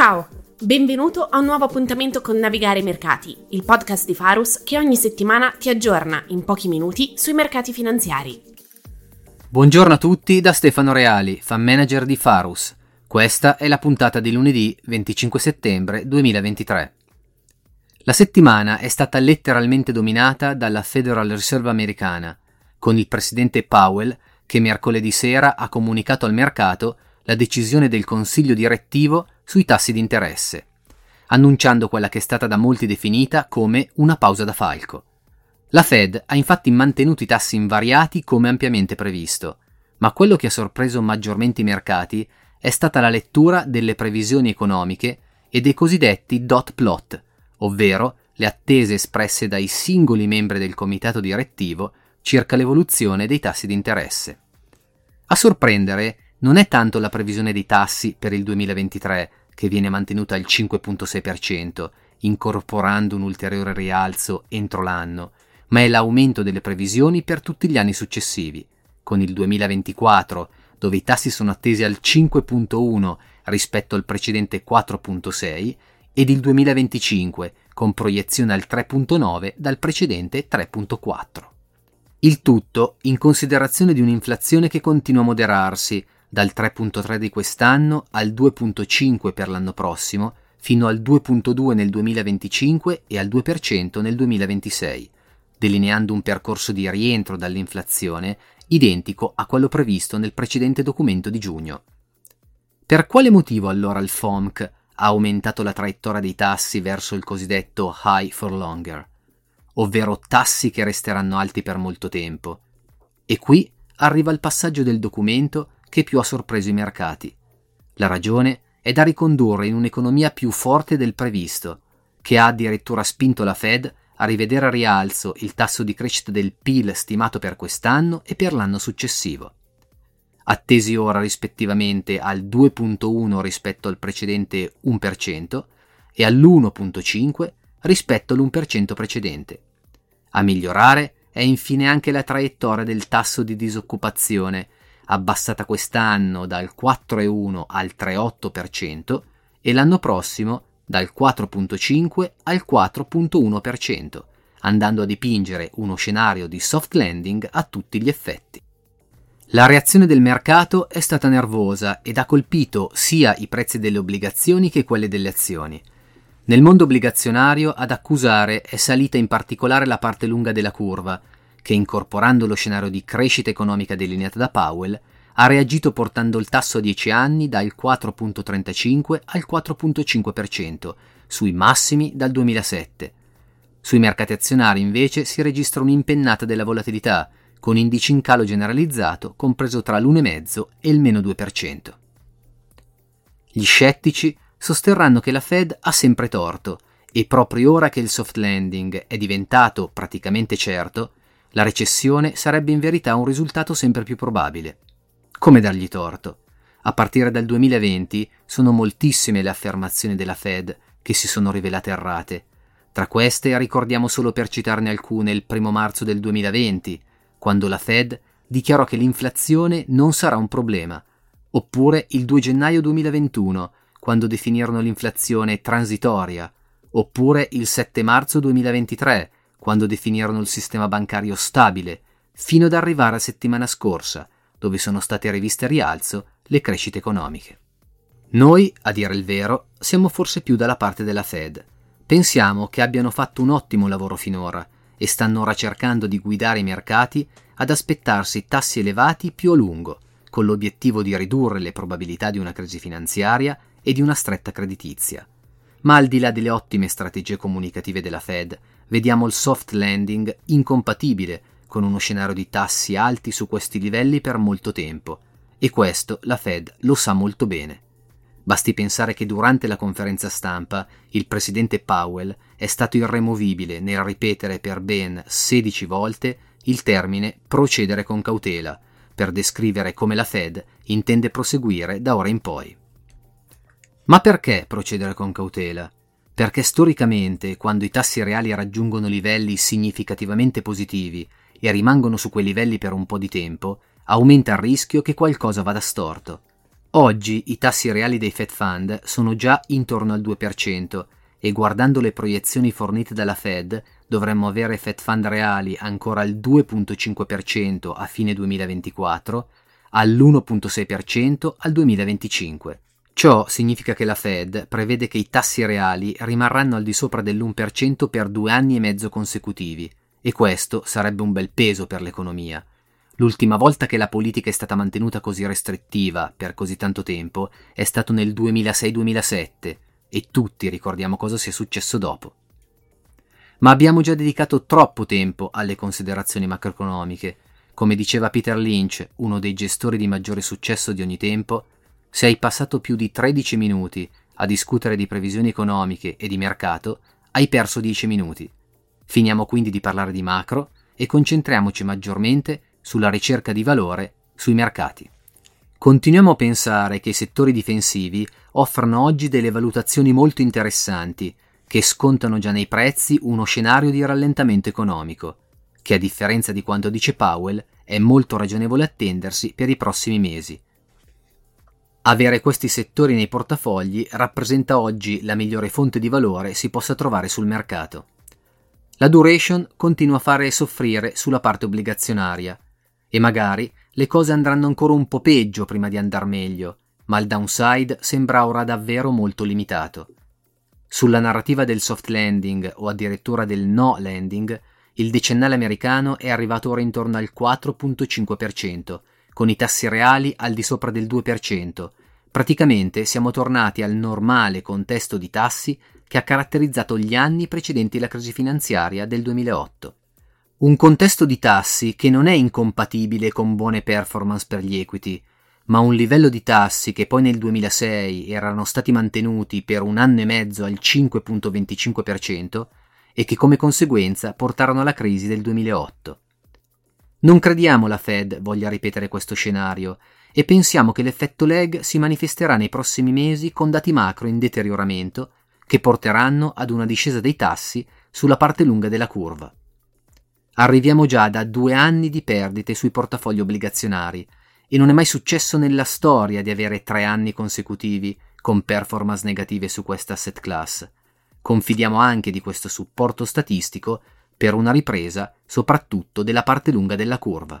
Ciao, benvenuto a un nuovo appuntamento con Navigare i Mercati, il podcast di Farus che ogni settimana ti aggiorna in pochi minuti sui mercati finanziari. Buongiorno a tutti da Stefano Reali, fan manager di Farus. Questa è la puntata di lunedì 25 settembre 2023. La settimana è stata letteralmente dominata dalla Federal Reserve americana, con il presidente Powell che mercoledì sera ha comunicato al mercato la decisione del Consiglio direttivo sui tassi di interesse, annunciando quella che è stata da molti definita come una pausa da falco. La Fed ha infatti mantenuto i tassi invariati come ampiamente previsto, ma quello che ha sorpreso maggiormente i mercati è stata la lettura delle previsioni economiche e dei cosiddetti dot plot, ovvero le attese espresse dai singoli membri del comitato direttivo circa l'evoluzione dei tassi di interesse. A sorprendere non è tanto la previsione dei tassi per il 2023, che viene mantenuta al 5.6%, incorporando un ulteriore rialzo entro l'anno, ma è l'aumento delle previsioni per tutti gli anni successivi, con il 2024, dove i tassi sono attesi al 5.1 rispetto al precedente 4.6, ed il 2025, con proiezione al 3.9 dal precedente 3.4. Il tutto in considerazione di un'inflazione che continua a moderarsi, dal 3.3 di quest'anno al 2.5 per l'anno prossimo, fino al 2.2 nel 2025 e al 2% nel 2026, delineando un percorso di rientro dall'inflazione identico a quello previsto nel precedente documento di giugno. Per quale motivo allora il FOMC ha aumentato la traiettoria dei tassi verso il cosiddetto high for longer, ovvero tassi che resteranno alti per molto tempo? E qui arriva il passaggio del documento che più ha sorpreso i mercati. La ragione è da ricondurre in un'economia più forte del previsto, che ha addirittura spinto la Fed a rivedere a rialzo il tasso di crescita del PIL stimato per quest'anno e per l'anno successivo. Attesi ora rispettivamente al 2.1 rispetto al precedente 1% e all'1.5 rispetto all'1% precedente. A migliorare è infine anche la traiettoria del tasso di disoccupazione, abbassata quest'anno dal 4,1 al 3,8% e l'anno prossimo dal 4,5 al 4,1%, andando a dipingere uno scenario di soft landing a tutti gli effetti. La reazione del mercato è stata nervosa ed ha colpito sia i prezzi delle obbligazioni che quelli delle azioni. Nel mondo obbligazionario ad accusare è salita in particolare la parte lunga della curva, che incorporando lo scenario di crescita economica delineata da Powell, ha reagito portando il tasso a 10 anni dal 4.35 al 4.5%, sui massimi dal 2007. Sui mercati azionari invece si registra un'impennata della volatilità, con indici in calo generalizzato compreso tra l'1,5 e il meno 2%. Gli scettici sosterranno che la Fed ha sempre torto e proprio ora che il soft landing è diventato praticamente certo, la recessione sarebbe in verità un risultato sempre più probabile. Come dargli torto? A partire dal 2020 sono moltissime le affermazioni della Fed che si sono rivelate errate. Tra queste ricordiamo solo per citarne alcune il 1 marzo del 2020, quando la Fed dichiarò che l'inflazione non sarà un problema, oppure il 2 gennaio 2021, quando definirono l'inflazione transitoria, oppure il 7 marzo 2023, quando definirono il sistema bancario stabile, fino ad arrivare a settimana scorsa, dove sono state riviste a rialzo le crescite economiche. Noi, a dire il vero, siamo forse più dalla parte della Fed. Pensiamo che abbiano fatto un ottimo lavoro finora e stanno ora cercando di guidare i mercati ad aspettarsi tassi elevati più a lungo, con l'obiettivo di ridurre le probabilità di una crisi finanziaria e di una stretta creditizia. Ma al di là delle ottime strategie comunicative della Fed, vediamo il soft landing incompatibile con uno scenario di tassi alti su questi livelli per molto tempo, e questo la Fed lo sa molto bene. Basti pensare che durante la conferenza stampa il presidente Powell è stato irremovibile nel ripetere per ben 16 volte il termine procedere con cautela, per descrivere come la Fed intende proseguire da ora in poi. Ma perché procedere con cautela? Perché storicamente, quando i tassi reali raggiungono livelli significativamente positivi e rimangono su quei livelli per un po' di tempo, aumenta il rischio che qualcosa vada storto. Oggi i tassi reali dei Fed Fund sono già intorno al 2% e guardando le proiezioni fornite dalla Fed dovremmo avere Fed Fund reali ancora al 2.5% a fine 2024, all'1.6% al 2025. Ciò significa che la Fed prevede che i tassi reali rimarranno al di sopra dell'1% per due anni e mezzo consecutivi, e questo sarebbe un bel peso per l'economia. L'ultima volta che la politica è stata mantenuta così restrittiva per così tanto tempo è stato nel 2006-2007 e tutti ricordiamo cosa sia successo dopo. Ma abbiamo già dedicato troppo tempo alle considerazioni macroeconomiche. Come diceva Peter Lynch, uno dei gestori di maggiore successo di ogni tempo, se hai passato più di 13 minuti a discutere di previsioni economiche e di mercato, hai perso 10 minuti. Finiamo quindi di parlare di macro e concentriamoci maggiormente sulla ricerca di valore sui mercati. Continuiamo a pensare che i settori difensivi offrano oggi delle valutazioni molto interessanti, che scontano già nei prezzi uno scenario di rallentamento economico, che a differenza di quanto dice Powell è molto ragionevole attendersi per i prossimi mesi. Avere questi settori nei portafogli rappresenta oggi la migliore fonte di valore si possa trovare sul mercato. La duration continua a fare soffrire sulla parte obbligazionaria e magari le cose andranno ancora un po' peggio prima di andar meglio, ma il downside sembra ora davvero molto limitato. Sulla narrativa del soft landing o addirittura del no landing, il decennale americano è arrivato ora intorno al 4.5%, con i tassi reali al di sopra del 2%. Praticamente siamo tornati al normale contesto di tassi che ha caratterizzato gli anni precedenti la crisi finanziaria del 2008. Un contesto di tassi che non è incompatibile con buone performance per gli equity, ma un livello di tassi che poi nel 2006 erano stati mantenuti per un anno e mezzo al 5.25% e che come conseguenza portarono alla crisi del 2008. Non crediamo la Fed voglia ripetere questo scenario e pensiamo che l'effetto lag si manifesterà nei prossimi mesi con dati macro in deterioramento che porteranno ad una discesa dei tassi sulla parte lunga della curva. Arriviamo già da due anni di perdite sui portafogli obbligazionari e non è mai successo nella storia di avere tre anni consecutivi con performance negative su questa asset class. Confidiamo anche di questo supporto statistico per una ripresa soprattutto della parte lunga della curva.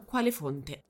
quale fonte.